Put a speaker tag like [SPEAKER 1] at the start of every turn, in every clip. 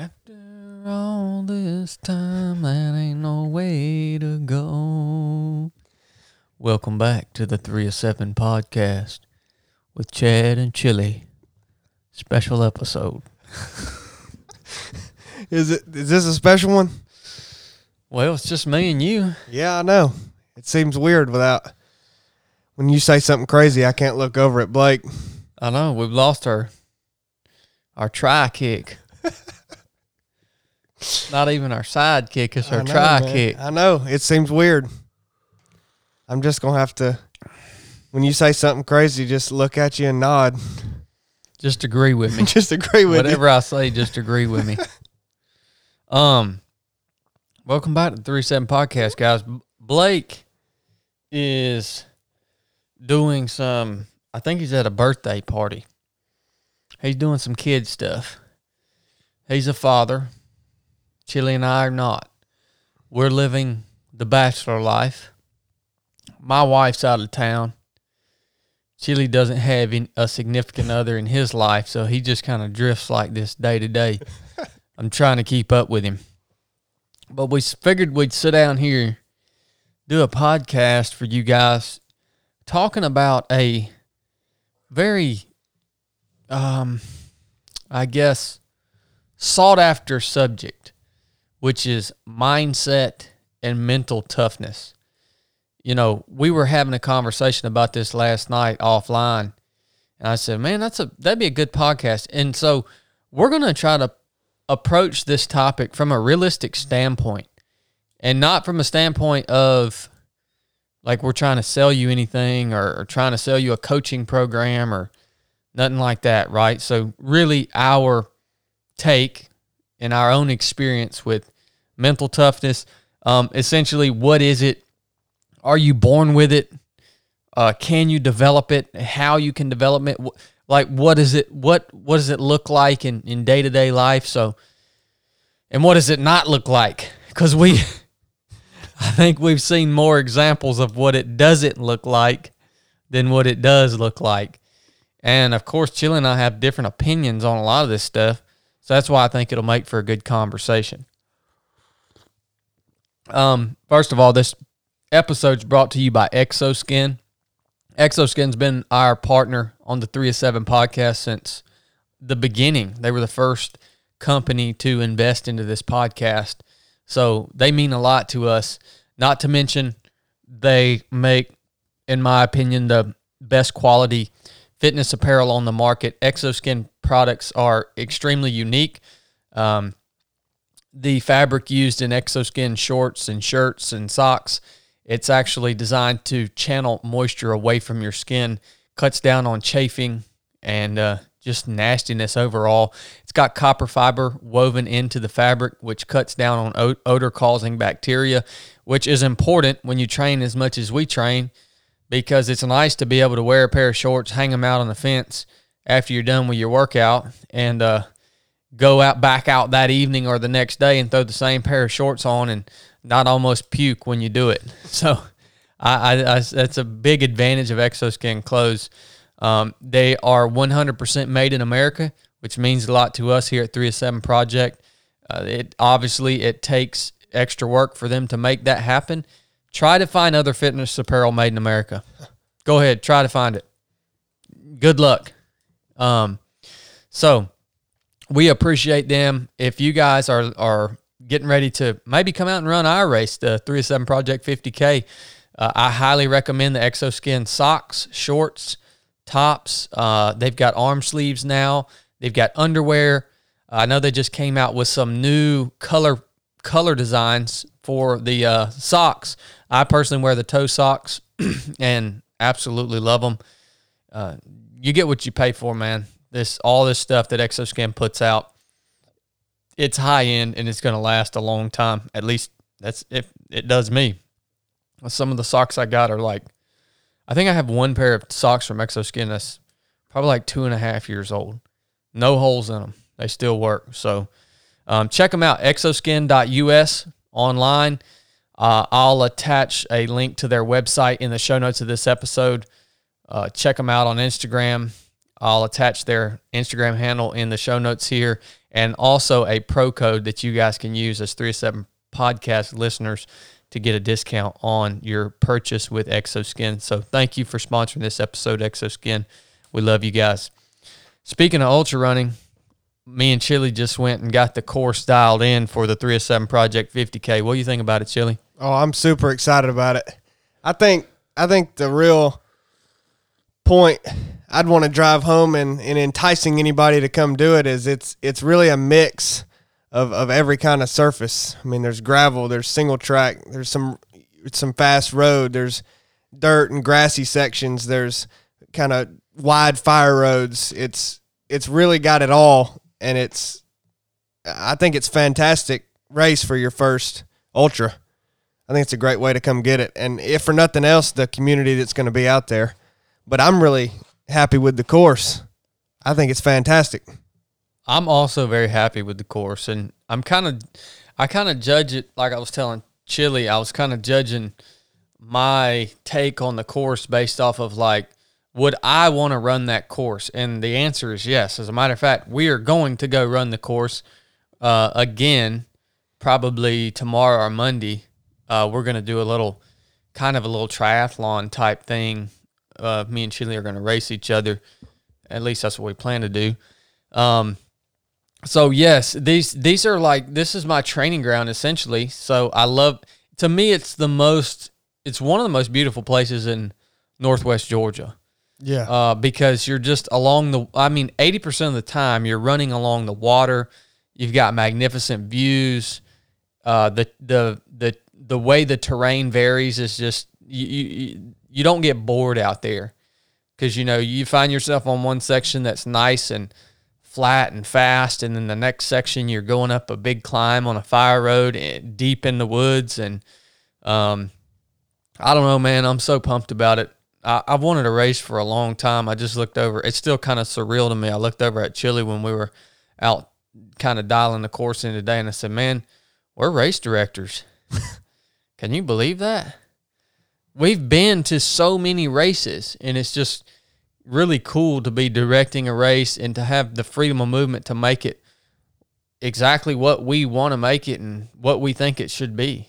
[SPEAKER 1] After all this time, that ain't no way to go. Welcome back to the 3 of 7 podcast with Chad and Chili. Special episode.
[SPEAKER 2] Is it? Is this a special one?
[SPEAKER 1] Well, it's just me and you.
[SPEAKER 2] Yeah, I know. It seems weird without. When you say something crazy, I can't look over at Blake.
[SPEAKER 1] I know we've lost our our try kick. Not even our side kick, it's our
[SPEAKER 2] know,
[SPEAKER 1] try
[SPEAKER 2] man.
[SPEAKER 1] kick.
[SPEAKER 2] I know. It seems weird. I'm just gonna have to. When you say something crazy, just look at you and nod.
[SPEAKER 1] Just agree with me.
[SPEAKER 2] just agree with
[SPEAKER 1] Whatever I say, just agree with me. Um, welcome back to the Three Seven Podcast, guys. Blake is doing some. I think he's at a birthday party. He's doing some kid stuff. He's a father. Chili and I are not. We're living the bachelor life. My wife's out of town. Chili doesn't have a significant other in his life, so he just kind of drifts like this day to day. I'm trying to keep up with him. But we figured we'd sit down here, do a podcast for you guys, talking about a very, um, I guess, sought after subject, which is mindset and mental toughness you know, we were having a conversation about this last night offline, and I said, "Man, that's a that'd be a good podcast." And so we're going to try to approach this topic from a realistic standpoint, and not from a standpoint of like we're trying to sell you anything or, or trying to sell you a coaching program or nothing like that, right? So really, our take and our own experience with mental toughness. Um, essentially, what is it? Are you born with it? Uh, can you develop it? How you can develop it? Like what is it? What what does it look like in in day to day life? So, and what does it not look like? Because we, I think we've seen more examples of what it doesn't look like than what it does look like. And of course, Chili and I have different opinions on a lot of this stuff. So that's why I think it'll make for a good conversation. Um, first of all, this episode's brought to you by Exoskin. Exoskin's been our partner on the 3 of 7 podcast since the beginning. They were the first company to invest into this podcast. So they mean a lot to us. Not to mention, they make, in my opinion, the best quality fitness apparel on the market. Exoskin products are extremely unique. Um, the fabric used in Exoskin shorts and shirts and socks it's actually designed to channel moisture away from your skin, cuts down on chafing and uh, just nastiness overall. It's got copper fiber woven into the fabric, which cuts down on odor causing bacteria, which is important when you train as much as we train because it's nice to be able to wear a pair of shorts, hang them out on the fence after you're done with your workout, and uh, go out back out that evening or the next day and throw the same pair of shorts on and not almost puke when you do it. So I, I, I that's a big advantage of Exoskin clothes. Um, they are 100% made in America, which means a lot to us here at 307 Project. Uh, it obviously it takes extra work for them to make that happen. Try to find other fitness apparel made in America. Go ahead, try to find it. Good luck. Um, so we appreciate them. If you guys are are getting ready to maybe come out and run our race, the 3 of 7 Project 50K, uh, I highly recommend the Exoskin socks, shorts, tops. Uh, they've got arm sleeves now. They've got underwear. I know they just came out with some new color color designs for the uh, socks. I personally wear the toe socks and absolutely love them. You get what you pay for, man. This all this stuff that Exoskin puts out, it's high end and it's going to last a long time. At least that's if it does me. Some of the socks I got are like, I think I have one pair of socks from Exoskin that's probably like two and a half years old. No holes in them. They still work. So um, check them out. Exoskin.us online. Uh, I'll attach a link to their website in the show notes of this episode. Uh, check them out on Instagram. I'll attach their Instagram handle in the show notes here and also a pro code that you guys can use as 307 podcast listeners to get a discount on your purchase with Exoskin. So thank you for sponsoring this episode, Exoskin. We love you guys. Speaking of ultra running, me and Chili just went and got the course dialed in for the 307 Project 50K. What do you think about it, Chili?
[SPEAKER 2] Oh, I'm super excited about it. I think I think the real point I'd want to drive home and, and enticing anybody to come do it is it's it's really a mix of, of every kind of surface. I mean, there's gravel, there's single track, there's some some fast road, there's dirt and grassy sections, there's kind of wide fire roads. It's it's really got it all, and it's I think it's fantastic race for your first ultra. I think it's a great way to come get it, and if for nothing else, the community that's going to be out there. But I'm really happy with the course. I think it's fantastic.
[SPEAKER 1] I'm also very happy with the course, and I'm kind of, I kind of judge it like I was telling Chili. I was kind of judging my take on the course based off of like, would I want to run that course? And the answer is yes. As a matter of fact, we are going to go run the course uh, again, probably tomorrow or Monday. Uh, we're going to do a little, kind of a little triathlon type thing. Uh, me and Chili are going to race each other. At least that's what we plan to do. Um, so yes, these these are like this is my training ground essentially. So I love to me it's the most it's one of the most beautiful places in Northwest Georgia.
[SPEAKER 2] Yeah.
[SPEAKER 1] Uh, because you're just along the I mean 80% of the time you're running along the water. You've got magnificent views. Uh, the the the the way the terrain varies is just you you, you don't get bored out there. Because you know you find yourself on one section that's nice and flat and fast and then the next section you're going up a big climb on a fire road eh, deep in the woods and um, i don't know man i'm so pumped about it. I, i've wanted a race for a long time. I just looked over it's still kind of surreal to me. I looked over at chili when we were out kind of dialing the course in today and i said man we're race directors. Can you believe that we've been to so many races and it's just really cool to be directing a race and to have the freedom of movement to make it exactly what we want to make it and what we think it should be.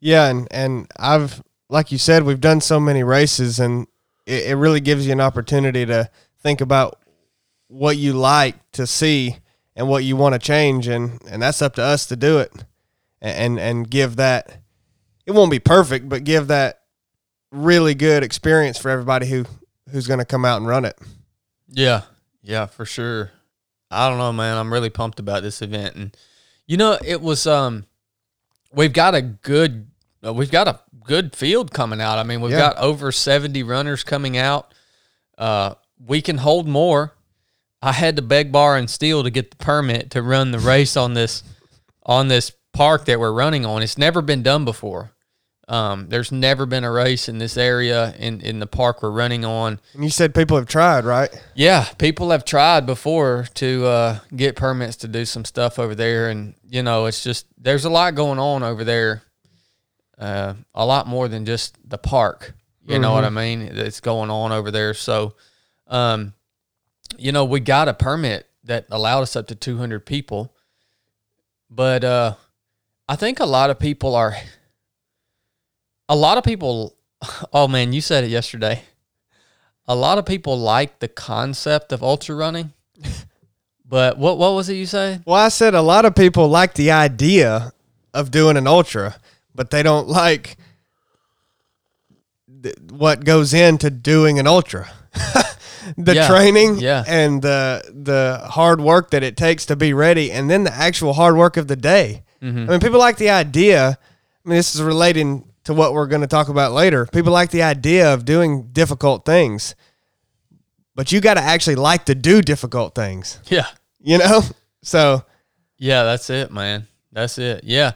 [SPEAKER 2] Yeah, and and I've like you said, we've done so many races, and it, it really gives you an opportunity to think about what you like to see and what you want to change, and and that's up to us to do it, and and give that. It won't be perfect, but give that really good experience for everybody who who's going to come out and run it.
[SPEAKER 1] Yeah, yeah, for sure. I don't know, man. I'm really pumped about this event, and you know, it was um, we've got a good, uh, we've got a good field coming out. I mean, we've
[SPEAKER 2] Yeah.
[SPEAKER 1] got over 70 runners coming out. Uh, we can hold more. I had to beg, bar, and steal to get the permit to run the race on this on this park that we're running on. It's never been done before. Um, there's never been a race in this area in in the park we're running on.
[SPEAKER 2] And you said people have tried, right?
[SPEAKER 1] Yeah, people have tried before to uh, get permits to do some stuff over there, and you know, it's just there's a lot going on over there. Uh, a lot more than just the park. You know what I mean? That's going on over there. So, um, you know, we got a permit that allowed us up to 200 people, but uh, I think a lot of people are. A lot of people. Oh man, you said it yesterday a lot of people like the concept of ultra running, but what what was it you say?
[SPEAKER 2] Well, I said a lot of people like the idea of doing an ultra, but they don't like th- what goes into doing an ultra. the
[SPEAKER 1] Yeah,
[SPEAKER 2] training
[SPEAKER 1] yeah.
[SPEAKER 2] and the the hard work that it takes to be ready and then the actual hard work of the day.
[SPEAKER 1] Mm-hmm.
[SPEAKER 2] I mean, people like the idea. I mean, this is relating to what we're going to talk about later. People like the idea of doing difficult things, but you got to actually like to do difficult things,
[SPEAKER 1] Yeah,
[SPEAKER 2] you know? So,
[SPEAKER 1] yeah, that's it, man. That's it. Yeah,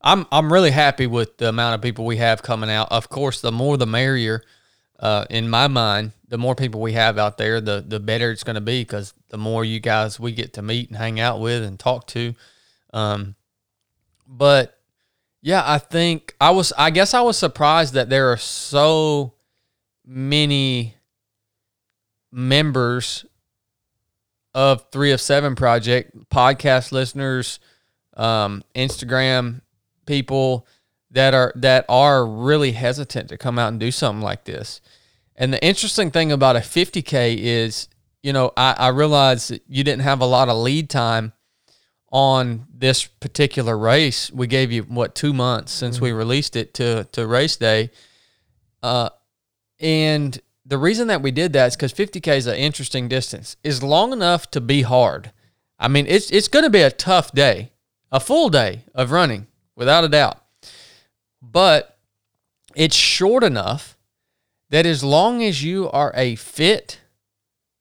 [SPEAKER 1] I'm I'm really happy with the amount of people we have coming out. Of course, the more the merrier. Uh, in my mind, the more people we have out there, the the better it's going to be because the more you guys we get to meet and hang out with and talk to. Um, but yeah, I think I was. I guess I was surprised that there are so many members of Three of Seven Project, podcast listeners, um, Instagram people that are that are really hesitant to come out and do something like this. And the interesting thing about a 50k is, you know, I, I realized that you didn't have a lot of lead time on this particular race. We gave you what two months since mm-hmm. we released it to to race day, uh, and the reason that we did that is because 50k is an interesting distance. is long enough to be hard. I mean, it's it's going to be a tough day, a full day of running without a doubt, but it's short enough that as long as you are a fit,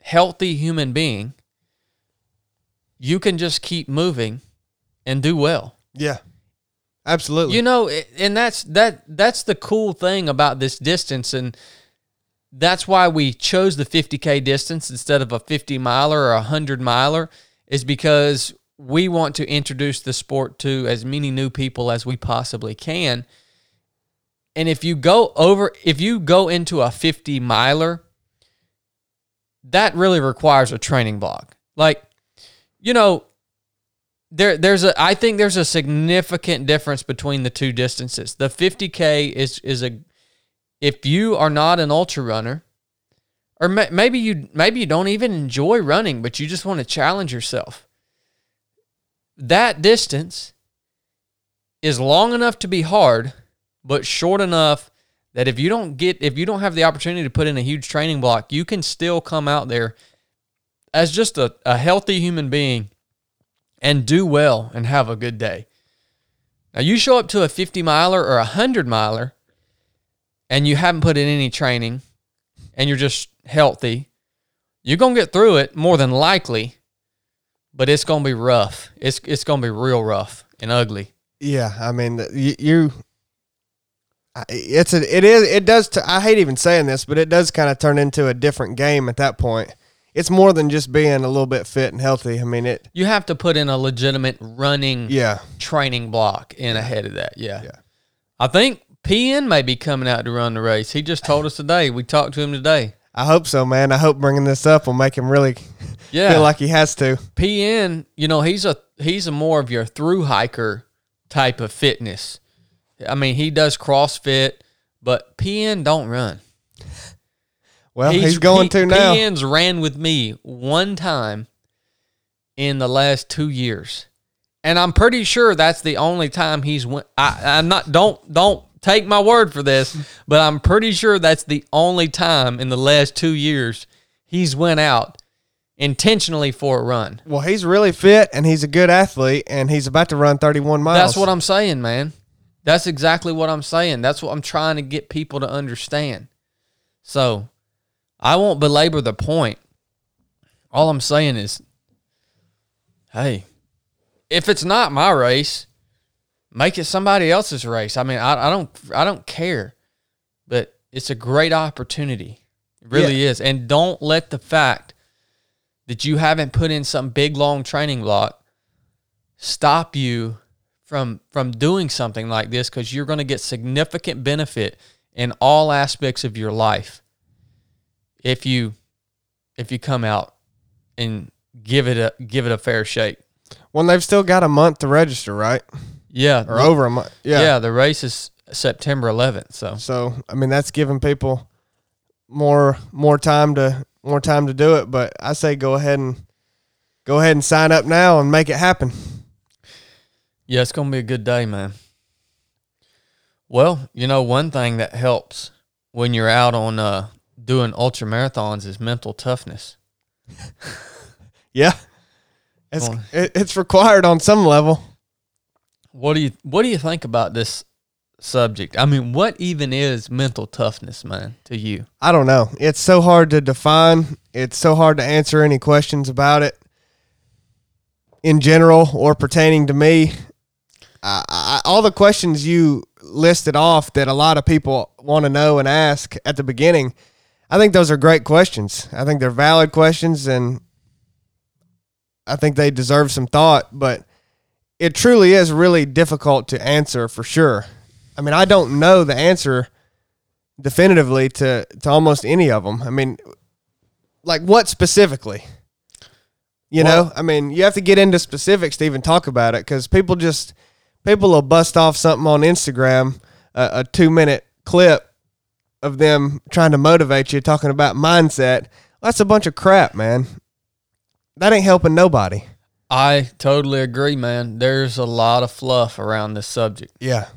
[SPEAKER 1] healthy human being, you can just keep moving and do well.
[SPEAKER 2] Yeah. Absolutely.
[SPEAKER 1] You know, and that's that that's the cool thing about this distance and that's why we chose the 50k distance instead of a 50 miler or a 100 miler is because we want to introduce the sport to as many new people as we possibly can. And if you go over if you go into a 50 miler that really requires a training block. Like you know, there there's a I think there's a significant difference between the two distances. The 50k is is a if you are not an ultra runner or maybe you maybe you don't even enjoy running but you just want to challenge yourself. That distance is long enough to be hard but short enough that if you don't get if you don't have the opportunity to put in a huge training block, you can still come out there as just a, a healthy human being and do well and have a good day. Now, you show up to a 50 miler or a 100 miler and you haven't put in any training and you're just healthy, you're going to get through it more than likely, but it's going to be rough. It's, it's going to be real rough and ugly.
[SPEAKER 2] Yeah. I mean, you, you it's a, it is, it does, t- I hate even saying this, but it does kind of turn into a different game at that point it's more than just being a little bit fit and healthy. I mean, it.
[SPEAKER 1] You have to put in a legitimate running
[SPEAKER 2] yeah.
[SPEAKER 1] training block in ahead of that. Yeah. Yeah. I think PN may be coming out to run the race. He just told us today. We talked to him today.
[SPEAKER 2] I hope so, man. I hope bringing this up will make him really yeah. feel like he has to.
[SPEAKER 1] PN, you know, he's a he's a more of your through hiker type of fitness. I mean, he does CrossFit, but PN don't run.
[SPEAKER 2] Well, he's, he's going to now.
[SPEAKER 1] PN's ran with me one time in the last two years, and I'm pretty sure that's the only time he's went. I, I'm not. Don't don't take my word for this, but I'm pretty sure that's the only time in the last two years he's went out intentionally for a run.
[SPEAKER 2] Well, he's really fit and he's a good athlete, and he's about to run 31 miles.
[SPEAKER 1] That's what I'm saying, man. That's exactly what I'm saying. That's what I'm trying to get people to understand. So I won't belabor the point. All I'm saying is, hey, if it's not my race, make it somebody else's race. I mean, I, I don't I don't care, but it's a great opportunity. It really yeah. is. And don't let the fact that you haven't put in some big long training block stop you from from doing something like this because you're going to get significant benefit in all aspects of your life if you if you come out and give it a give it a fair shake.
[SPEAKER 2] Well, they've still got a month to register, right?
[SPEAKER 1] Yeah,
[SPEAKER 2] or over a month. Yeah,
[SPEAKER 1] yeah. The race is September 11th. So,
[SPEAKER 2] so I mean, that's giving people more more time to more time to do it. But I say go ahead and go ahead and sign up now and make it happen.
[SPEAKER 1] Yeah, it's gonna be a good day, man. Well, you know, one thing that helps when you're out on uh, doing ultra marathons is mental toughness.
[SPEAKER 2] yeah, it's well, it's required on some level.
[SPEAKER 1] What do you What do you think about this subject? I mean, what even is mental toughness, man, to you?
[SPEAKER 2] I don't know. It's so hard to define. It's so hard to answer any questions about it in general or pertaining to me. I, I, all the questions you listed off that a lot of people want to know and ask at the beginning I think those are great questions. I think they're valid questions, and I think they deserve some thought. But it truly is really difficult to answer for sure. I mean, I don't know the answer definitively to to almost any of them. I mean, like what specifically? You
[SPEAKER 1] Well-
[SPEAKER 2] know, I mean, you have to get into specifics to even talk about it because people just people will bust off something on Instagram, a, a two minute clip of them trying to motivate you, talking about mindset. That's a bunch of crap, man. That ain't helping nobody.
[SPEAKER 1] I totally agree, man. There's a lot of fluff around this subject.
[SPEAKER 2] Yeah.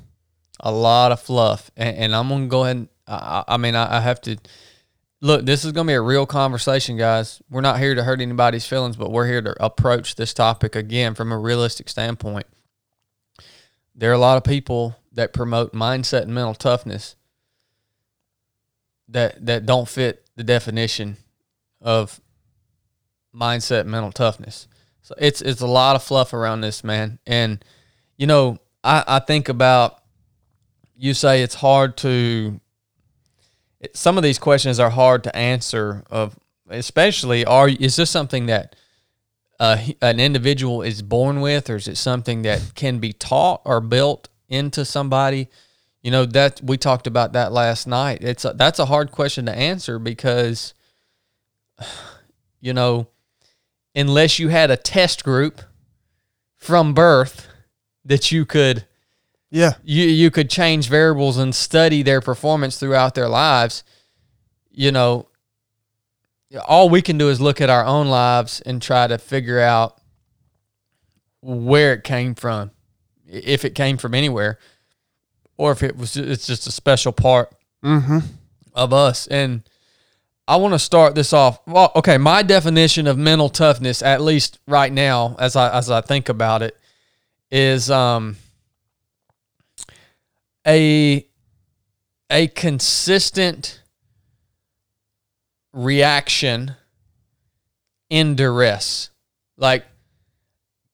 [SPEAKER 1] a lot of fluff, and, and I'm gonna go ahead. And, I, I mean, I, I have to look. This is gonna be a real conversation, guys. We're not here to hurt anybody's feelings, but we're here to approach this topic again from a realistic standpoint. There are a lot of people that promote mindset and mental toughness that that don't fit the definition of mindset mental toughness. So it's it's a lot of fluff around this, man. And you know, I, I think about you say it's hard to it, some of these questions are hard to answer of especially are is this something that uh, an individual is born with or is it something that can be taught or built into somebody you know that we talked about that last night it's a, that's a hard question to answer because you know unless you had a test group from birth that you could
[SPEAKER 2] Yeah.
[SPEAKER 1] you you could change variables and study their performance throughout their lives you know all we can do is look at our own lives and try to figure out where it came from if it came from anywhere or if it was it's just a special part
[SPEAKER 2] Mm-hmm.
[SPEAKER 1] of us and I want to start this off. Well, okay, my definition of mental toughness, at least right now, as I as I think about it, is um a a consistent reaction in duress. Like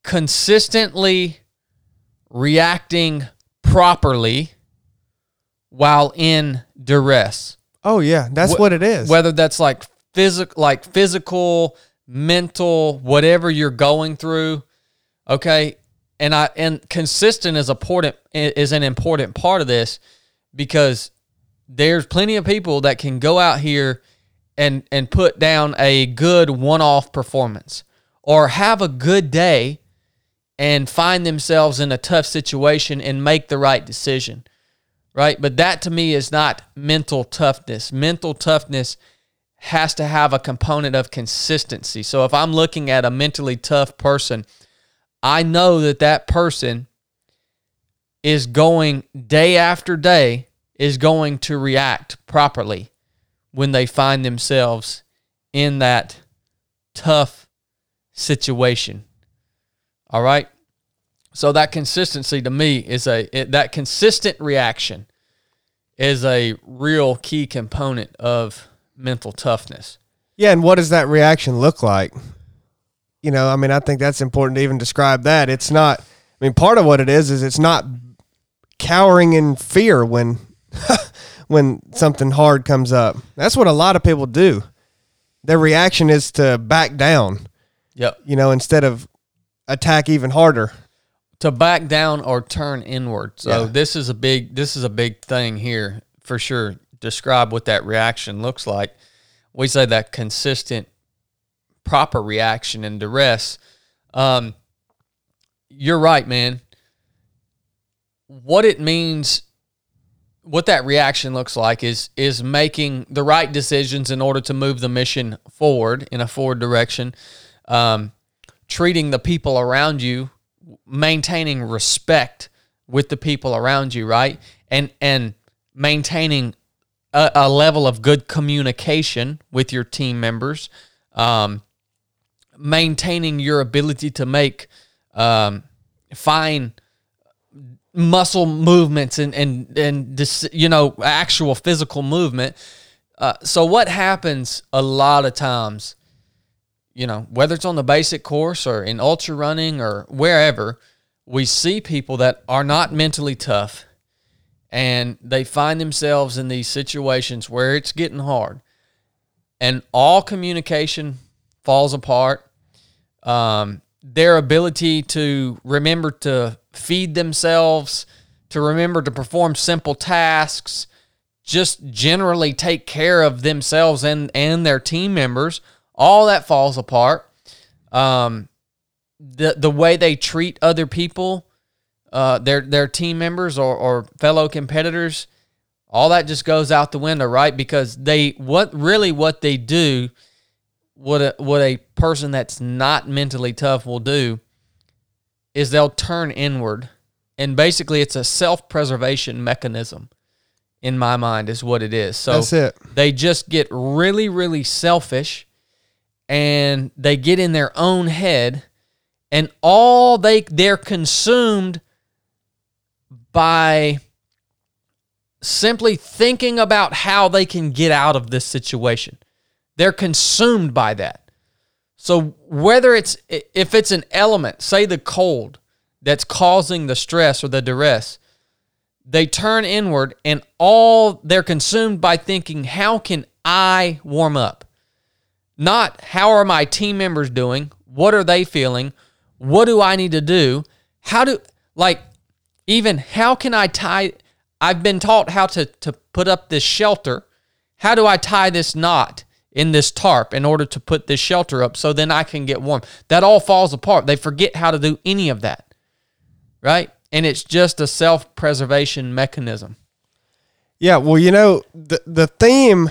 [SPEAKER 1] consistently reacting properly while in duress.
[SPEAKER 2] Oh yeah, that's
[SPEAKER 1] Wh-
[SPEAKER 2] what it is.
[SPEAKER 1] whether that's like physical like physical mental whatever you're going through okay? And i and consistent is important is an important part of this because there's plenty of people that can go out here and and put down a good one-off performance or have a good day and find themselves in a tough situation and make the right decision right? But that to me is not mental toughness. Mental toughness has to have a component of consistency. So if I'm looking at a mentally tough person, I know that that person is going day after day is going to react properly when they find themselves in that tough situation. All right? So that consistency to me is a it, that consistent reaction is a real key component of mental toughness.
[SPEAKER 2] Yeah, and what does that reaction look like? You know, I mean, I think that's important to even describe that. It's not. I mean, part of what it is is it's not cowering in fear when when something hard comes up. That's what a lot of people do. Their reaction is to back down.
[SPEAKER 1] Yep.
[SPEAKER 2] You know, instead of attack even harder.
[SPEAKER 1] To back down or turn inward. So
[SPEAKER 2] Yeah.
[SPEAKER 1] this is a big this is a big thing here for sure. Describe what that reaction looks like. We say that consistent proper reaction in duress. Um you're right, man. What it means what that reaction looks like is is making the right decisions in order to move the mission forward in a forward direction. Um, treating the people around you, maintaining respect with the people around you, right? And and maintaining a, a level of good communication with your team members, um, maintaining your ability to make um, fine muscle movements and and and dis, you know actual physical movement. Uh, so what happens a lot of times, you know, whether it's on the basic course or in ultra running or wherever, we see people that are not mentally tough, and they find themselves in these situations where it's getting hard, and all communication falls apart. Um, their ability to remember to feed themselves, to remember to perform simple tasks, just generally take care of themselves and, and their team members, all that falls apart. Um, the the way they treat other people, uh, their their team members or, or fellow competitors, all that just goes out the window, right? Because they what really what they do, what a, what a person that's not mentally tough will do, is they'll turn inward, and basically it's a self preservation mechanism. In my mind, is what it is. So
[SPEAKER 2] That's it.
[SPEAKER 1] they just get really, really selfish, and they get in their own head, and all they they're consumed by simply thinking about how they can get out of this situation. They're consumed by that. So whether it's if it's an element, say the cold that's causing the stress or the duress, they turn inward and all they're consumed by thinking, how can I warm up? Not how are my team members doing? What are they feeling? What do I need to do? How do like even how can I tie I've been taught how to to put up this shelter. How do I tie this knot in this tarp in order to put this shelter up so then I can get warm? That all falls apart. They forget how to do any of that. Right? And it's just a self-preservation mechanism.
[SPEAKER 2] Yeah, well, you know, the the theme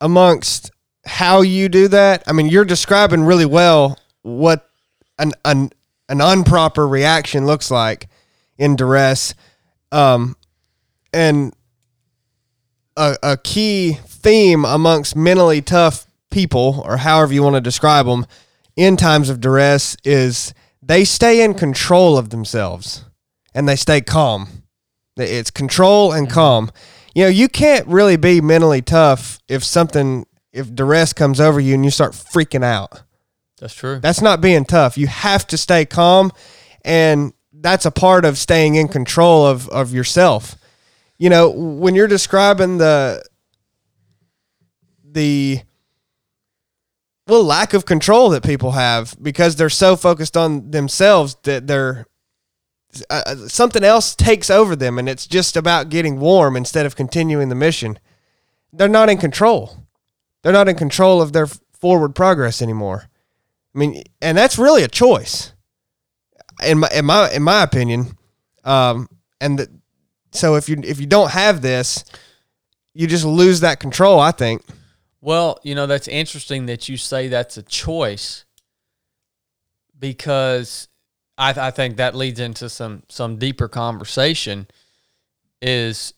[SPEAKER 2] amongst how you do that, I mean, you're describing really well what an an an improper reaction looks like in duress. Um and a, a key theme amongst mentally tough people or however you want to describe them in times of duress is they stay in control of themselves and they stay calm. It's control and calm. You know, you can't really be mentally tough if something, if duress comes over you and you start freaking out.
[SPEAKER 1] That's true.
[SPEAKER 2] That's not being tough. You have to stay calm, and that's a part of staying in control of, of yourself. You know, when you're describing the the well lack of control that people have because they're so focused on themselves that they're uh, something else takes over them and it's just about getting warm instead of continuing the mission. They're not in control. They're not in control of their forward progress anymore. I mean, and that's really a choice, in my in my in my opinion. Um, and the, so if you if you don't have this, you just lose that control. I think.
[SPEAKER 1] Well, you know, that's interesting that you say that's a choice because I, I think that leads into some some deeper conversation is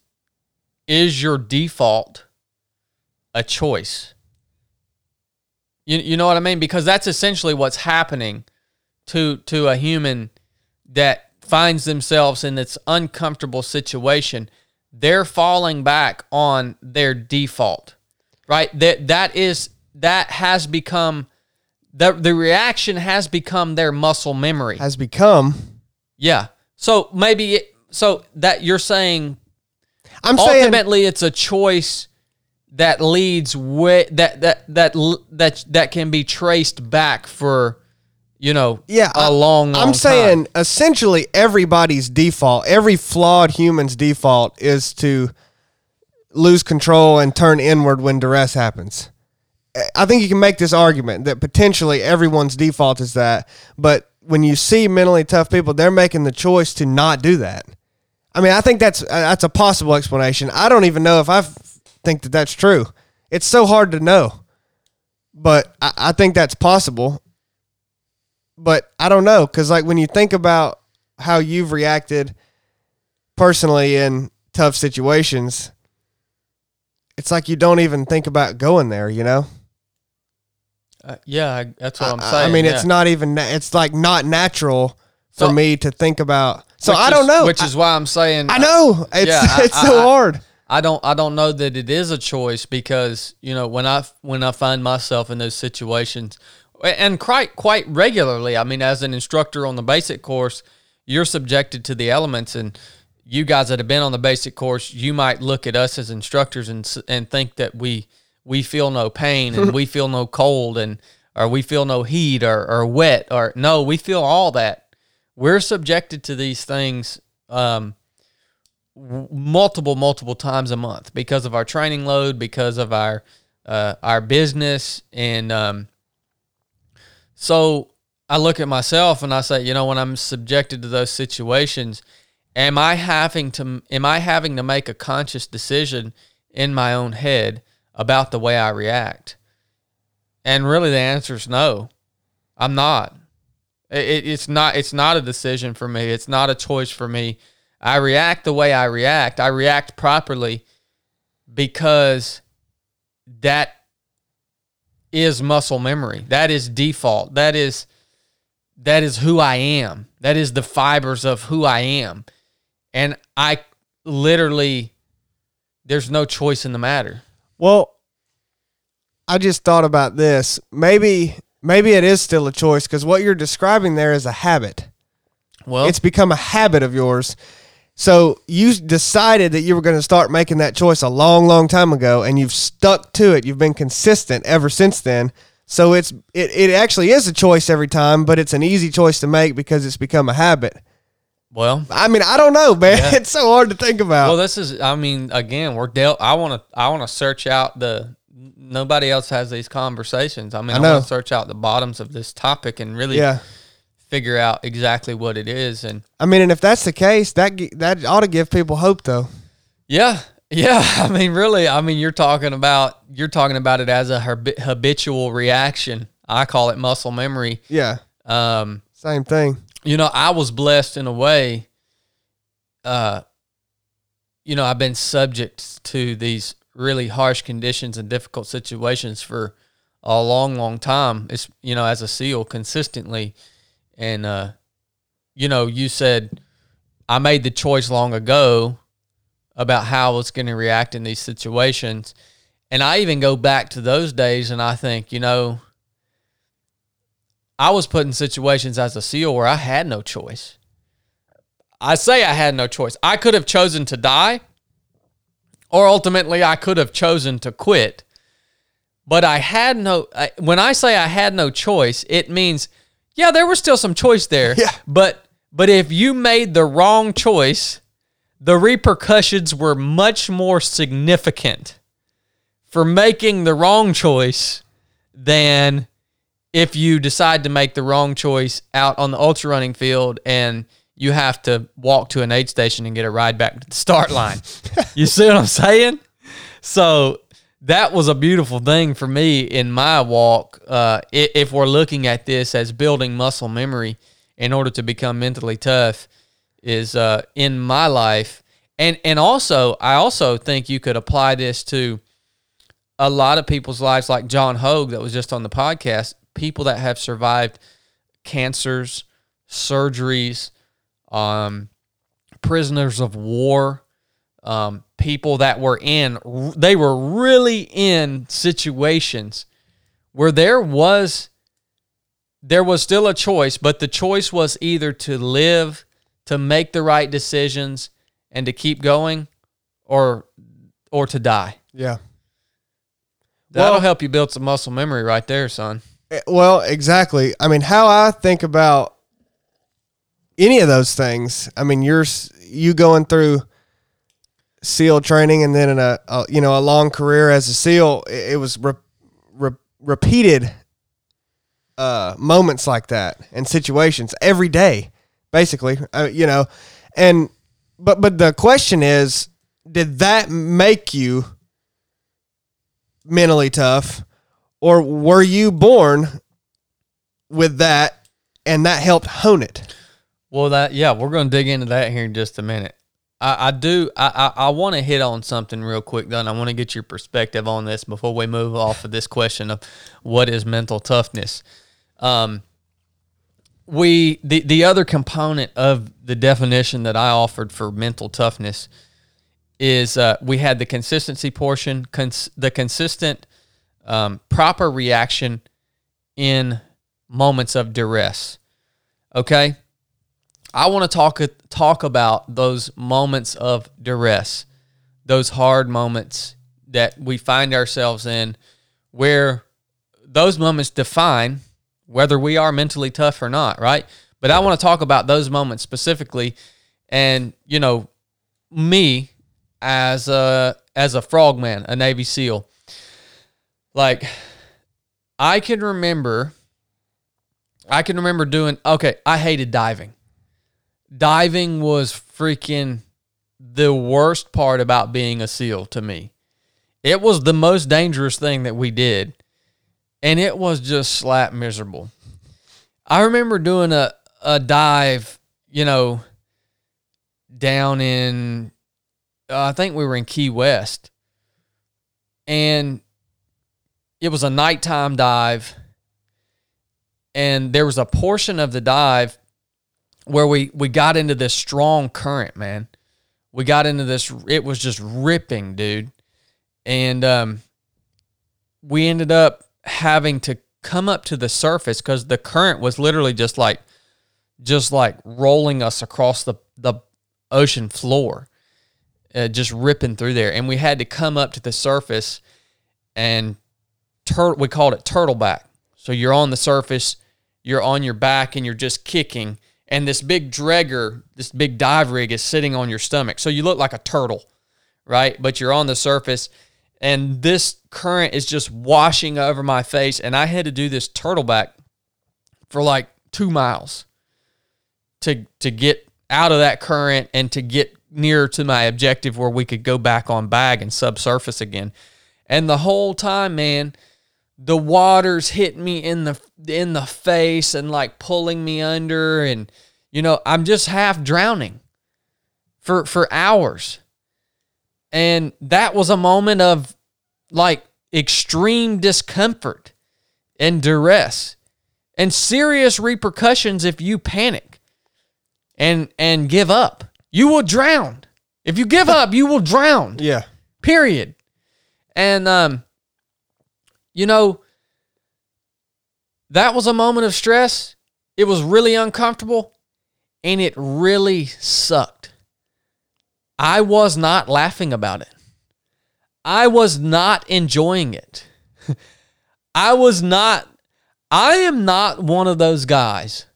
[SPEAKER 1] is your default a choice? You, you know what I mean? Because that's essentially what's happening to to a human that finds themselves in this uncomfortable situation. They're falling back on their default right? That that is that has become the the reaction has become their muscle memory.
[SPEAKER 2] Has become.
[SPEAKER 1] Yeah. So maybe it, so that you're saying
[SPEAKER 2] I'm saying
[SPEAKER 1] ultimately it's a choice that leads way that that that that that can be traced back for you know
[SPEAKER 2] yeah
[SPEAKER 1] a long, long
[SPEAKER 2] I'm saying
[SPEAKER 1] time.
[SPEAKER 2] essentially everybody's default, every flawed human's default is to lose control and turn inward when duress happens. I think you can make this argument that potentially everyone's default is that, but when you see mentally tough people, they're making the choice to not do that. I mean, I think that's uh, that's a possible explanation. I don't even know if I think that that's true. It's so hard to know, but I, I think that's possible. But I don't know because, like, when you think about how you've reacted personally in tough situations, it's like you don't even think about going there, you know?
[SPEAKER 1] Uh, yeah, I, that's what I'm saying.
[SPEAKER 2] I mean,
[SPEAKER 1] yeah.
[SPEAKER 2] it's not even, na- it's like not natural for
[SPEAKER 1] So-
[SPEAKER 2] me to think about. So I don't
[SPEAKER 1] is-
[SPEAKER 2] know.
[SPEAKER 1] Which is why I'm saying
[SPEAKER 2] I know. It's,
[SPEAKER 1] Yeah, I-
[SPEAKER 2] it's so
[SPEAKER 1] I- I-
[SPEAKER 2] hard.
[SPEAKER 1] I don't I don't know that it is a choice because you know when I when I find myself in those situations and quite quite regularly I mean as an instructor on the basic course you're subjected to the elements and you guys that have been on the basic course you might look at us as instructors and and think that we we feel no pain and we feel no cold and or we feel no heat or, or wet or no we feel all that. We're subjected to these things um, multiple multiple times a month because of our training load because of our uh, our business, and um, so I look at myself and I say, you know, when I'm subjected to those situations, am I having to am I having to make a conscious decision in my own head about the way I react? And really, the answer is no. I'm not. It, it's not. It's not a decision for me. It's not a choice for me. I react the way I react. I react properly because that is muscle memory. That is default. That is that is who I am. That is the fibers of who I am. And I literally there's no choice in the matter.
[SPEAKER 2] Well, I just thought about this. Maybe maybe it is still a choice because what you're describing there is a habit.
[SPEAKER 1] Well,
[SPEAKER 2] It's become a habit of yours. So you decided that you were going to start making that choice a long, long time ago, and you've stuck to it. You've been consistent ever since then. So it's it, it actually is a choice every time, but it's an easy choice to make because it's become a habit.
[SPEAKER 1] well,
[SPEAKER 2] I mean, I don't know, man.
[SPEAKER 1] Yeah.
[SPEAKER 2] It's so hard to think about.
[SPEAKER 1] Well, this is. I mean, again, we're dealt. I want to. I want to search out the. Nobody else has these conversations. I mean, I,
[SPEAKER 2] I
[SPEAKER 1] want to search out the bottoms of this topic and really
[SPEAKER 2] yeah.
[SPEAKER 1] Figure out exactly what it is. And
[SPEAKER 2] I mean, and if that's the case, that that ought to give people hope, though.
[SPEAKER 1] yeah, yeah. I mean, really. I mean, you're talking about you're talking about it as a habitual reaction. I call it muscle memory.
[SPEAKER 2] Yeah,
[SPEAKER 1] Um,
[SPEAKER 2] same thing.
[SPEAKER 1] you know, I was blessed in a way. Uh, you know, I've been subject to these really harsh conditions and difficult situations for a long, long time. It's you know, as a SEAL, consistently, and uh, you know, you said I made the choice long ago about how I was going to react in these situations, and I even go back to those days, and I think, you know, I was put in situations as a SEAL where I had no choice. I say I had no choice. I could have chosen to die, or ultimately, I could have chosen to quit. But I had no, I, when I say I had no choice, it means, yeah, there was still some choice there.
[SPEAKER 2] Yeah.
[SPEAKER 1] But, but if you made the wrong choice, the repercussions were much more significant for making the wrong choice than if you decide to make the wrong choice out on the ultra running field and you have to walk to an aid station and get a ride back to the start line. you see what I'm saying? So that was a beautiful thing for me in my walk. Uh, if we're looking at this as building muscle memory in order to become mentally tough, is uh, in my life, and and also I also think you could apply this to a lot of people's lives, like John Hogue, that was just on the podcast, people that have survived cancers, surgeries, um, prisoners of war, um, people that were in, they were really in situations where there was, there was still a choice, but the choice was either to live, to make the right decisions, and to keep going, or, or to die.
[SPEAKER 2] Yeah.
[SPEAKER 1] That'll
[SPEAKER 2] Well-
[SPEAKER 1] help you build some muscle memory right there, son.
[SPEAKER 2] Eh, Well, exactly. I mean, how I think about any of those things. I mean, you're you going through SEAL training and then in a, a you know a long career as a SEAL. It, it was re, re, repeated uh, moments like that and situations every day, basically. Uh, you know, and but but the question is, did that make you mentally tough? or were you born with that and that helped hone it
[SPEAKER 1] Well, that yeah, we're going to dig into that here in just a minute. I, I do. I I, I want to hit on something real quick, though. And I want to get your perspective on this before we move off of this question of what is mental toughness. Um, we the the other component of the definition that I offered for mental toughness is uh, we had the consistency portion, cons- the consistent, um, proper reaction in moments of duress. Okay, I want to talk talk about those moments of duress, those hard moments that we find ourselves in, where those moments define whether we are mentally tough or not, right? But I want to talk about those moments specifically, and you know, me as a as a frogman, a Navy SEAL. like I can remember I can remember doing okay, I hated diving. Diving was freaking the worst part about being a SEAL to me. It was the most dangerous thing that we did. And it was just slap miserable. I remember doing a, a dive, you know, down in, uh, I think we were in Key West. And it was a nighttime dive. And there was a portion of the dive where we, we got into this strong current, man. We got into this, it was just ripping, dude. And um, we ended up having to come up to the surface because the current was literally just like just like rolling us across the the ocean floor uh, just ripping through there and we had to come up to the surface and tur- we called it turtleback so you're on the surface you're on your back and you're just kicking and this big Dräger this big dive rig is sitting on your stomach. So you look like a turtle right? But you're on the surface. And this current is just washing over my face. And i had to do this turtleback for like two miles to to get out of that current and to get nearer to my objective where we could go back on bag and subsurface again. And the whole time man the water's hitting me in the in the face and like pulling me under and you know i'm just half drowning for for hours and that was a moment of like extreme discomfort and duress and serious repercussions if you panic and and give up. You will drown. If you give up, you will drown.
[SPEAKER 2] Yeah.
[SPEAKER 1] Period. And um you know that was a moment of stress. It was really uncomfortable and it really sucked. I was not laughing about it. I was not enjoying it. I was not, I am not one of those guys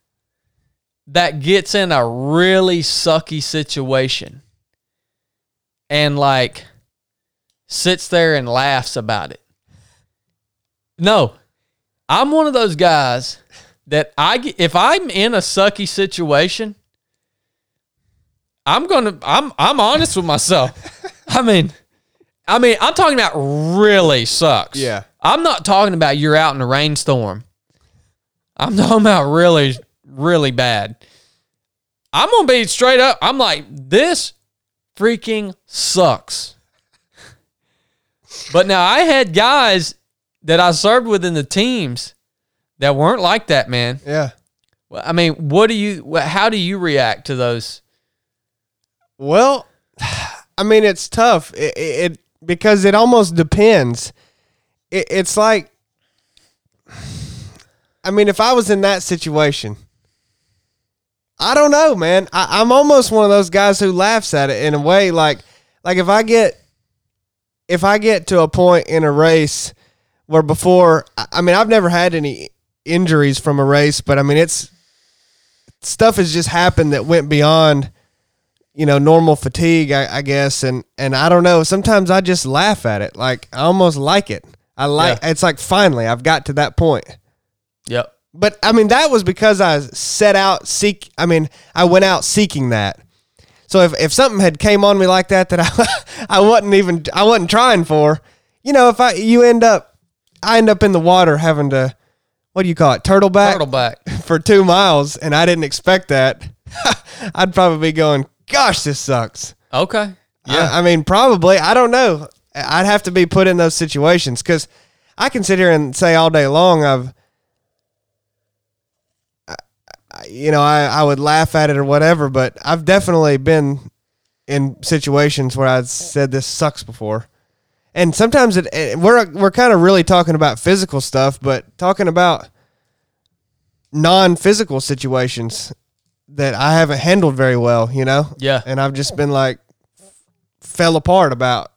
[SPEAKER 1] that gets in a really sucky situation and like sits there and laughs about it. No, I'm one of those guys that I if I'm in a sucky situation, I'm gonna I'm I'm honest with myself. I mean, I mean, I'm talking about really sucks.
[SPEAKER 2] Yeah.
[SPEAKER 1] I'm not talking about you're out in a rainstorm. I'm talking about really, really bad. I'm gonna be straight up. I'm like, this freaking sucks. but now I had guys that I served with in the teams that weren't like that, man.
[SPEAKER 2] Yeah.
[SPEAKER 1] Well, I mean, what do you? How do you react to those?
[SPEAKER 2] Well, I mean, it's tough. It, it because it almost depends. It, it's like, I mean, if I was in that situation, I don't know, man. I, I'm almost one of those guys who laughs at it in a way. Like, like if I get, if I get to a point in a race where before, I mean, I've never had any injuries from a race, but I mean, it's stuff has just happened that went beyond you know normal fatigue I, I guess. And and i don't know sometimes i just laugh at it. Like i almost like it. I like
[SPEAKER 1] Yeah.
[SPEAKER 2] it's like finally i've got to that point.
[SPEAKER 1] Yep.
[SPEAKER 2] but i mean that was because i set out seek i mean i went out seeking that. So if, if something had came on me like that that i i wasn't even i wasn't trying for you know if i you end up i end up in the water having to what do you call it turtleback
[SPEAKER 1] Turtleback.
[SPEAKER 2] for two miles and I didn't expect that, I'd probably be going, gosh, this sucks.
[SPEAKER 1] Okay.
[SPEAKER 2] Yeah. I, I mean, probably. I don't know. I'd have to be put in those situations because I can sit here and say all day long, I've, you know, I, I would laugh at it or whatever, but I've definitely been in situations where I've said this sucks before. And sometimes it, it we're we're kind of really talking about physical stuff, but talking about non-physical situations that I haven't handled very well, you know?
[SPEAKER 1] Yeah.
[SPEAKER 2] And I've just been like fell apart about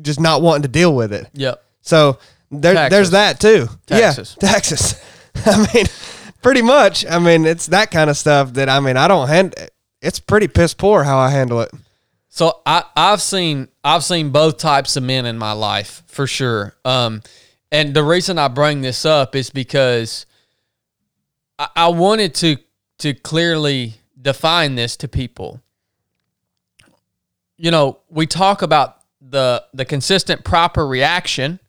[SPEAKER 2] just not wanting to deal with it.
[SPEAKER 1] Yep.
[SPEAKER 2] So there,
[SPEAKER 1] Taxes.
[SPEAKER 2] there's that too.
[SPEAKER 1] Taxes.
[SPEAKER 2] Yeah, taxes. I mean, pretty much. I mean, it's that kind of stuff that I mean, I don't hand. It's pretty piss poor how I handle it.
[SPEAKER 1] So I I've seen I've seen both types of men in my life for sure. Um, And the reason I bring this up is because I, I wanted to to clearly define this to people. You know, we talk about the the consistent proper reaction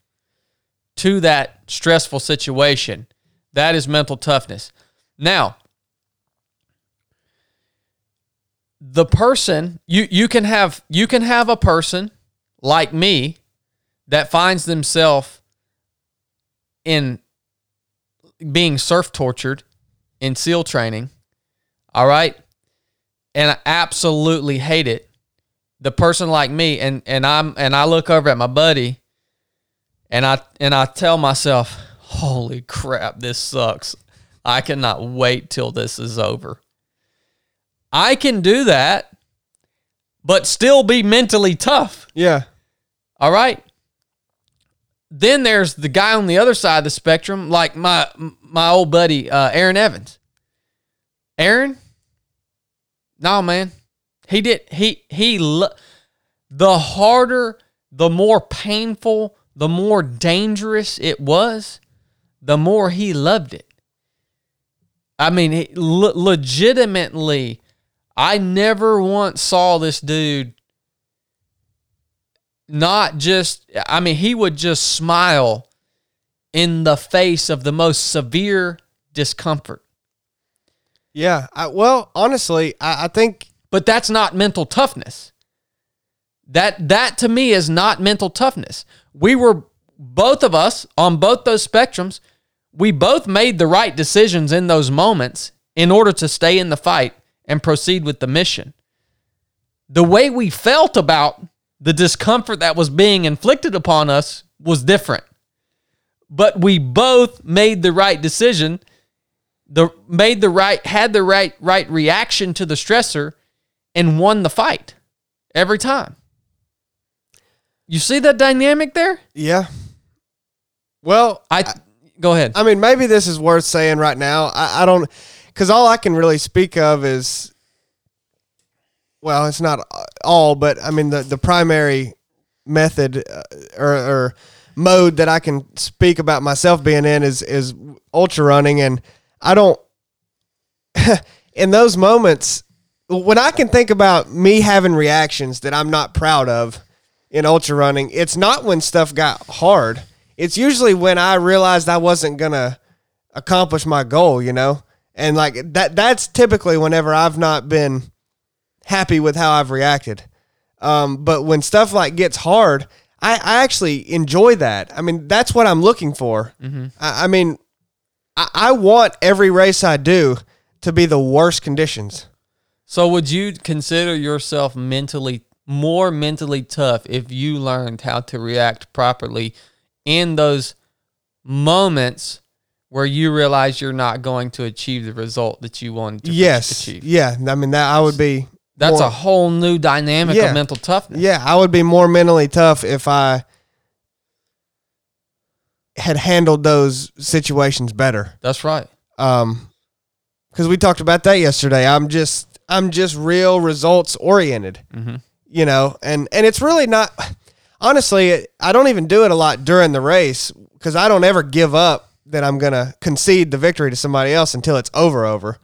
[SPEAKER 1] to that stressful situation. That is mental toughness. Now, the person you you can have you can have a person like me that finds themselves in being surf tortured in SEAL training. All right. And I absolutely hate it. The person like me, and and I'm and I look over at my buddy and I and I tell myself, holy crap, this sucks. I cannot wait till this is over. I can do that, but still be mentally tough.
[SPEAKER 2] Yeah.
[SPEAKER 1] All right. Then there's the guy on the other side of the spectrum, like my my old buddy uh, Aaron Evans. Aaron, no man, he did he he. The harder, the more painful, the more dangerous it was, the more he loved it. I mean, le- legitimately, I never once saw this dude not just, I mean, he would just smile in the face of the most severe discomfort.
[SPEAKER 2] Yeah. I, well, honestly, I, I think.
[SPEAKER 1] But that's not mental toughness. That that to me is not mental toughness. We were both of us on both those spectrums. We both made the right decisions in those moments in order to stay in the fight and proceed with the mission. The way we felt about the discomfort that was being inflicted upon us was different. But we both made the right decision, the made the right had the right right reaction to the stressor and won the fight every time. You see that dynamic there?
[SPEAKER 2] Yeah. Well,
[SPEAKER 1] I, I go ahead.
[SPEAKER 2] I mean, maybe this is worth saying right now. I, I don't because all I can really speak of is, well, it's not all, but I mean the the primary method uh, or, or mode that I can speak about myself being in is is ultra running, and I don't. in those moments, when I can think about me having reactions that I'm not proud of in ultra running, it's not when stuff got hard. It's usually when I realized I wasn't gonna accomplish my goal, you know? And like that that's typically whenever I've not been happy with how I've reacted. Um, but when stuff like gets hard, I, I actually enjoy that. I mean, that's what I'm looking for. Mm-hmm. I, I, mean, I, I want every race I do to be the worst conditions.
[SPEAKER 1] So, would you consider yourself mentally more mentally tough if you learned how to react properly in those moments where you realize you're not going to achieve the result that you wanted to
[SPEAKER 2] yes.
[SPEAKER 1] achieve.
[SPEAKER 2] Yeah. I mean that I would be
[SPEAKER 1] That's more, a whole new dynamic yeah, of mental toughness.
[SPEAKER 2] Yeah, I would be more mentally tough if I had handled those situations better.
[SPEAKER 1] That's right.
[SPEAKER 2] Um cuz we talked about that yesterday. I'm just I'm just real results oriented. Mm-hmm. You know, and and it's really not honestly, I don't even do it a lot during the race cuz I don't ever give up that I'm going to concede the victory to somebody else until it's over, over.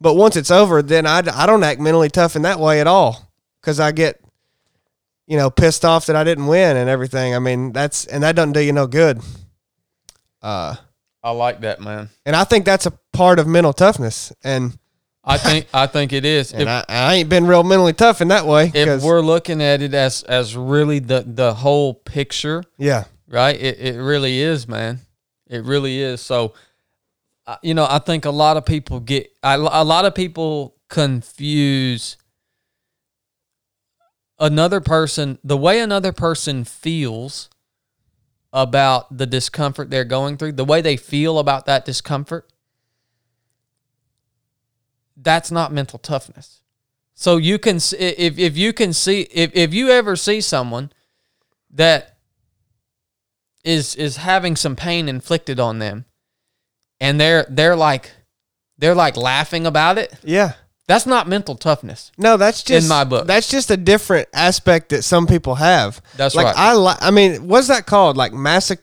[SPEAKER 2] But once it's over, then I, I don't act mentally tough in that way at all because I get, you know, pissed off that I didn't win and everything. I mean, that's, and that doesn't do you no good.
[SPEAKER 1] Uh, I like that, man.
[SPEAKER 2] And I think that's a part of mental toughness. And
[SPEAKER 1] I think, I think it is.
[SPEAKER 2] And if, I, I ain't been real mentally tough in that way.
[SPEAKER 1] If we're looking at it as, as really the, the whole picture.
[SPEAKER 2] Yeah.
[SPEAKER 1] Right. It, it really is, man. It really is. So, uh, you know, I think a lot of people get a lot of people confuse another person the way another person feels about the discomfort they're going through, the way they feel about that discomfort. That's not mental toughness. So you can if if you can see if if you ever see someone that is is having some pain inflicted on them and they're they're like they're like laughing about it
[SPEAKER 2] yeah
[SPEAKER 1] that's not mental toughness
[SPEAKER 2] no that's just
[SPEAKER 1] in my book
[SPEAKER 2] that's just a different aspect that some people have
[SPEAKER 1] that's
[SPEAKER 2] like
[SPEAKER 1] right
[SPEAKER 2] i li- i mean what's that called like masochism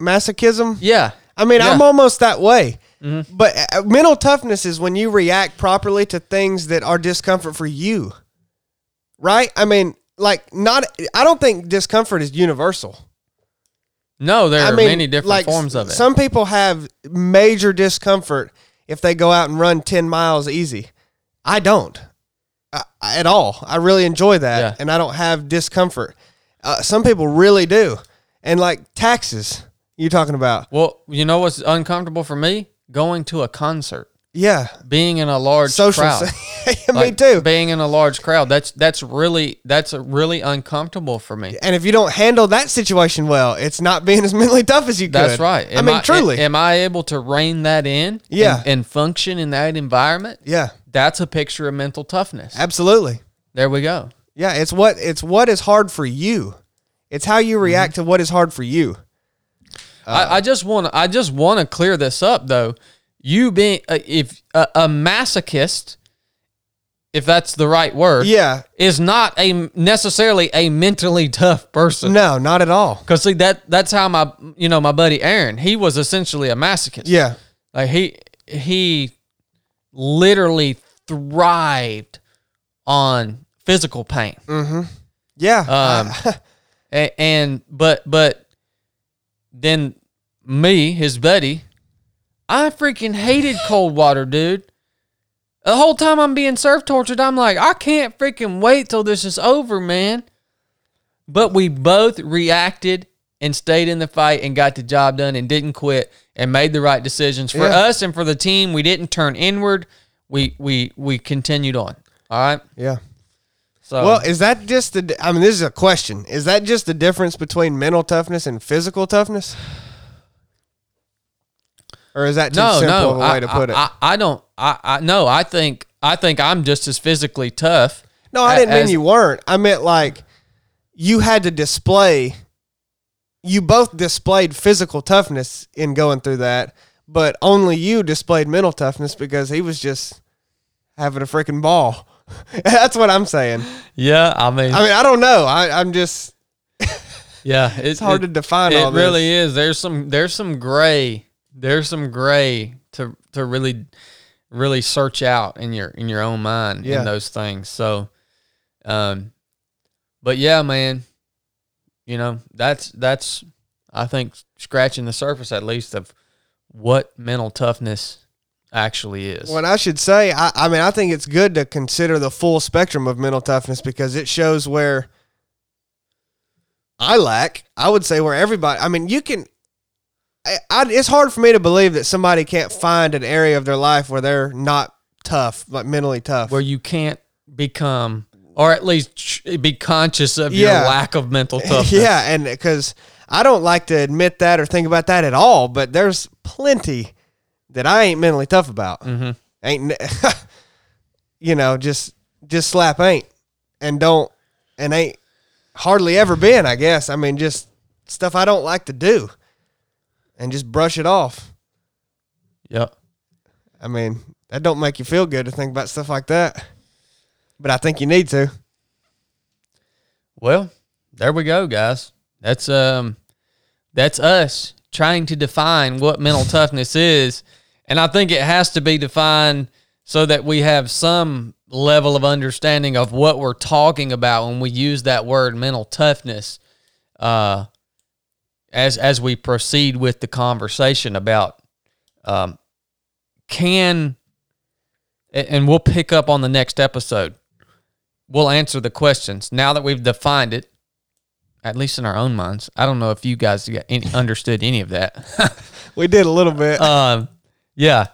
[SPEAKER 2] masochism.
[SPEAKER 1] Yeah.
[SPEAKER 2] I mean,
[SPEAKER 1] Yeah. Mm-hmm.
[SPEAKER 2] I'm almost that way. But uh, mental toughness is when you react properly to things that are discomfort for you. Right? I mean, like not I don't think discomfort is universal.
[SPEAKER 1] No, there
[SPEAKER 2] I
[SPEAKER 1] are
[SPEAKER 2] mean,
[SPEAKER 1] many different
[SPEAKER 2] like,
[SPEAKER 1] forms of it.
[SPEAKER 2] Some people have major discomfort if they go out and run 10 miles easy. I don't uh, at all. I really enjoy that
[SPEAKER 1] Yeah.
[SPEAKER 2] and I don't have discomfort. Uh, some people really do. And like taxes, you talking about.
[SPEAKER 1] well, you know what's uncomfortable for me? Going to a concert,
[SPEAKER 2] Yeah.
[SPEAKER 1] being in a large
[SPEAKER 2] Social.
[SPEAKER 1] crowd.
[SPEAKER 2] Me
[SPEAKER 1] Like,
[SPEAKER 2] too.
[SPEAKER 1] Being in a large crowd. That's that's really that's really uncomfortable for me.
[SPEAKER 2] And if you don't handle that situation well, it's not being as mentally tough as you could.
[SPEAKER 1] That's right.
[SPEAKER 2] I mean, truly.
[SPEAKER 1] Am I able to rein that in?
[SPEAKER 2] Yeah.
[SPEAKER 1] And, and function in that environment?
[SPEAKER 2] yeah,
[SPEAKER 1] That's a picture of mental toughness.
[SPEAKER 2] absolutely.
[SPEAKER 1] There we go.
[SPEAKER 2] Yeah, it's what it's what is hard for you. It's how you react
[SPEAKER 1] Mm-hmm.
[SPEAKER 2] to what is hard for you.
[SPEAKER 1] I, I just want I just want to clear this up though. You being uh, if a, a masochist, if that's the right word,
[SPEAKER 2] Yeah.
[SPEAKER 1] is not a necessarily a mentally tough person.
[SPEAKER 2] No, not at all.
[SPEAKER 1] Cause see that that's how my you know my buddy Aaron he was essentially a masochist.
[SPEAKER 2] Yeah.
[SPEAKER 1] like he he literally thrived on physical pain.
[SPEAKER 2] Yeah.
[SPEAKER 1] Um, A- and but but then me, his buddy, I freaking hated cold water, dude. The whole time I'm being surf tortured, I'm like, I can't freaking wait till this is over, man. But we both reacted and stayed in the fight and got the job done and didn't quit and made the right decisions for
[SPEAKER 2] Yeah.
[SPEAKER 1] us and for the team. We didn't turn inward. We we we continued on. All right.
[SPEAKER 2] yeah.
[SPEAKER 1] So
[SPEAKER 2] Well, is that just the? I mean, this is a question. Is that just the difference between mental toughness and physical toughness? Or is that too
[SPEAKER 1] no,
[SPEAKER 2] simple
[SPEAKER 1] no,
[SPEAKER 2] way
[SPEAKER 1] I,
[SPEAKER 2] to put it?
[SPEAKER 1] I, I, I don't. I, I no. I think I think I'm just as physically tough.
[SPEAKER 2] no, I didn't mean you weren't. I meant like you had to display. You both displayed physical toughness in going through that, but only you displayed mental toughness because he was just having a freaking ball. That's what I'm saying.
[SPEAKER 1] Yeah, I mean,
[SPEAKER 2] I mean, I don't know. I, I'm just.
[SPEAKER 1] yeah,
[SPEAKER 2] It's hard to define
[SPEAKER 1] It
[SPEAKER 2] all this.
[SPEAKER 1] really is. There's some. There's some gray. There's some gray to to really really search out in your in your own mind
[SPEAKER 2] Yeah.
[SPEAKER 1] in those things. So, um, but yeah, man, you know that's that's I think scratching the surface at least of what mental toughness actually is.
[SPEAKER 2] What I should say, I, I mean, I think it's good to consider the full spectrum of mental toughness because it shows where I lack. I would say where everybody. I mean, you can. I, I, it's hard for me to believe that somebody can't find an area of their life where they're not tough, like mentally tough.
[SPEAKER 1] where you can't become or at least be conscious of
[SPEAKER 2] Yeah.
[SPEAKER 1] your lack of mental toughness.
[SPEAKER 2] yeah, and because I don't like to admit that or think about that at all, but there's plenty that I ain't mentally tough about.
[SPEAKER 1] Mm-hmm.
[SPEAKER 2] Ain't, you know, just just slap ain't, and don't, and ain't hardly ever been. I guess. I mean, just stuff I don't like to do, and just brush it off.
[SPEAKER 1] Yep.
[SPEAKER 2] I mean, that don't make you feel good to think about stuff like that, but I think you need to.
[SPEAKER 1] Well, there we go, guys. That's um that's us trying to define what mental toughness is. And I think it has to be defined so that we have some level of understanding of what we're talking about when we use that word mental toughness uh as as we proceed with the conversation about um can and we'll pick up on the next episode. We'll answer the questions. Now that we've defined it at least in our own minds i don't know if you guys got any, understood any of that.
[SPEAKER 2] We did a little bit.
[SPEAKER 1] um yeah.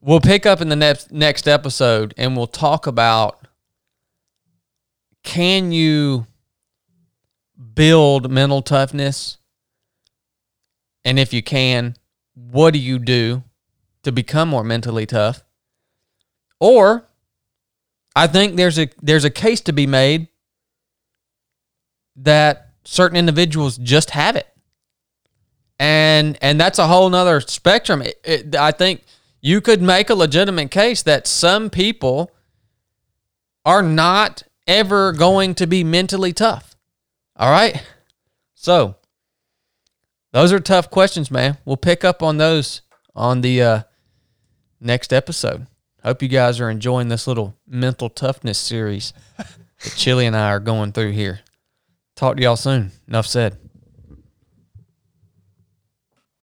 [SPEAKER 1] We'll pick up in the next next episode and we'll talk about can you build mental toughness and if you can what do you do to become more mentally tough? Or i think there's a there's a case to be made that certain individuals just have it. And and that's a whole nother spectrum. It- it- i think you could make a legitimate case that some people are not ever going to be mentally tough. All right? So those are tough questions, man. We'll pick up on those on the uh, next episode. Hope you guys are enjoying this little mental toughness series that Chili and I are going through here. Talk to y'all soon. Enough said.